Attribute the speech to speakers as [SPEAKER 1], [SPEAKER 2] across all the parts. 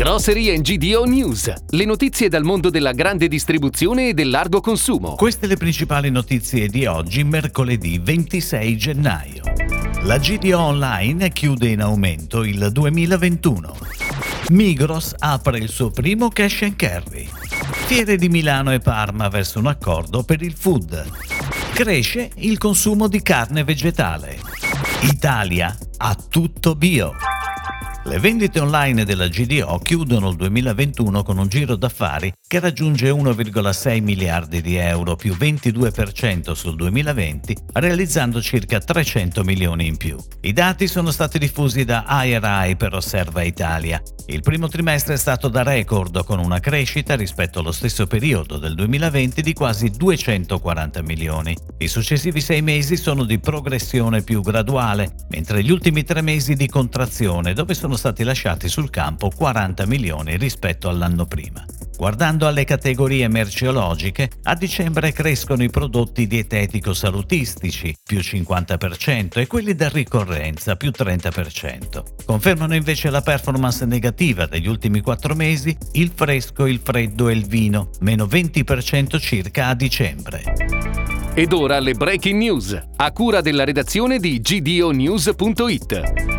[SPEAKER 1] Grocery GDO News, le notizie dal mondo della grande distribuzione e del largo consumo.
[SPEAKER 2] Queste le principali notizie di oggi, mercoledì 26 gennaio. La GDO Online chiude in aumento il 2021. Migros apre il suo primo cash and carry. Fiere di Milano e Parma verso un accordo per il food. Cresce il consumo di carne vegetale. Italia ha tutto bio. Le vendite online della GDO chiudono il 2021 con un giro d'affari che raggiunge 1,6 miliardi di euro più 22% sul 2020, realizzando circa 300 milioni in più. I dati sono stati diffusi da IRI per Osserva Italia. Il primo trimestre è stato da record con una crescita rispetto allo stesso periodo del 2020 di quasi 240 milioni. I successivi sei mesi sono di progressione più graduale, mentre gli ultimi tre mesi di contrazione dove sono stati lasciati sul campo 40 milioni rispetto all'anno prima. Guardando alle categorie merceologiche, a dicembre crescono i prodotti dietetico-salutistici, più 50%, e quelli da ricorrenza, più 30%. Confermano invece la performance negativa degli ultimi quattro mesi il fresco, il freddo e il vino, meno 20% circa a dicembre.
[SPEAKER 1] Ed ora le breaking news, a cura della redazione di gdonews.it.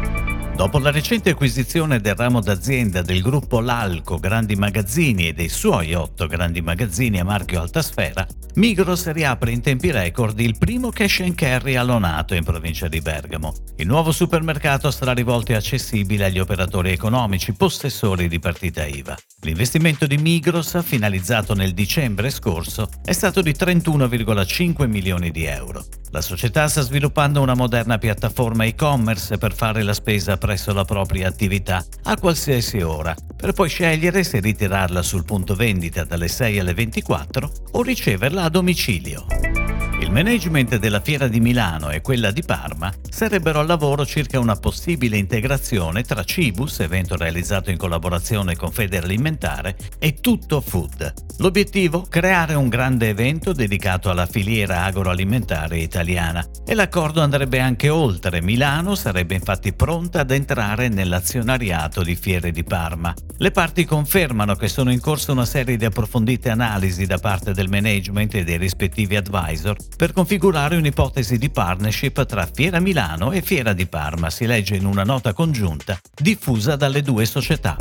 [SPEAKER 2] Dopo la recente acquisizione del ramo d'azienda del gruppo Lalco Grandi Magazzini e dei suoi otto grandi magazzini a marchio Altasfera, Migros riapre in tempi record il primo cash and carry a Lonato in provincia di Bergamo. Il nuovo supermercato sarà rivolto e accessibile agli operatori economici possessori di partita IVA. L'investimento di Migros, finalizzato nel dicembre scorso, è stato di 31,5 milioni di euro. La società sta sviluppando una moderna piattaforma e-commerce per fare la spesa presso la propria attività a qualsiasi ora, per poi scegliere se ritirarla sul punto vendita dalle 6 alle 24 o riceverla a domicilio. Il management della Fiera di Milano e quella di Parma sarebbero al lavoro circa una possibile integrazione tra Cibus, evento realizzato in collaborazione con Federalimentare, e Tutto Food. L'obiettivo? Creare un grande evento dedicato alla filiera agroalimentare italiana e l'accordo andrebbe anche oltre. Milano sarebbe infatti pronta ad entrare nell'azionariato di Fiere di Parma. Le parti confermano che sono in corso una serie di approfondite analisi da parte del management e dei rispettivi advisor per configurare un'ipotesi di partnership tra Fiera Milano e Fiera di Parma, si legge in una nota congiunta diffusa dalle due società.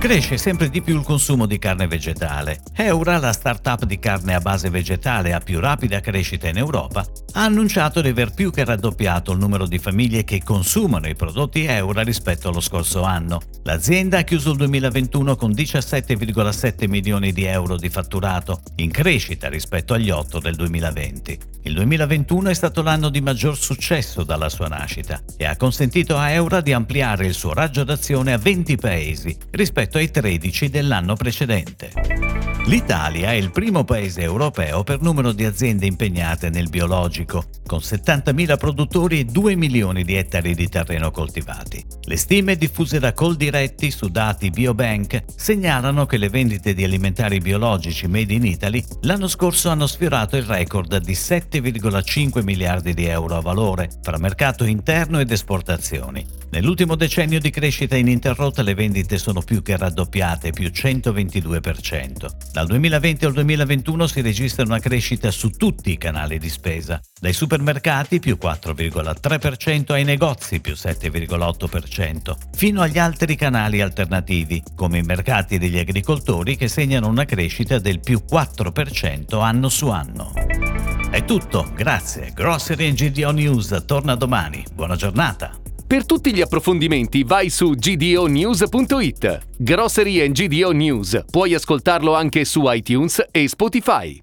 [SPEAKER 2] Cresce sempre di più il consumo di carne vegetale. Eura, la startup di carne a base vegetale a più rapida crescita in Europa, ha annunciato di aver più che raddoppiato il numero di famiglie che consumano i prodotti Eura rispetto allo scorso anno. L'azienda ha chiuso il 2021 con 17,7 milioni di euro di fatturato, in crescita rispetto agli 8 del 2020. Il 2021 è stato l'anno di maggior successo dalla sua nascita e ha consentito a Eura di ampliare il suo raggio d'azione a 20 paesi rispetto ai 13 dell'anno precedente. L'Italia è il primo paese europeo per numero di aziende impegnate nel biologico, con 70.000 produttori e 2 milioni di ettari di terreno coltivati. Le stime diffuse da Coldiretti su dati Biobank segnalano che le vendite di alimentari biologici made in Italy l'anno scorso hanno sfiorato il record di 7,5 miliardi di euro a valore fra mercato interno ed esportazioni. Nell'ultimo decennio di crescita ininterrotta le vendite sono più che raddoppiate, più 122%. Dal 2020 al 2021 si registra una crescita su tutti i canali di spesa, dai supermercati più 4,3% ai negozi più 7,8%, fino agli altri canali alternativi, come i mercati degli agricoltori che segnano una crescita del più 4% anno su anno. È tutto, grazie. Grocery GDO News torna domani. Buona giornata.
[SPEAKER 1] Per tutti gli approfondimenti vai su gdonews.it. Grocery GDO News. Puoi ascoltarlo anche su iTunes e Spotify.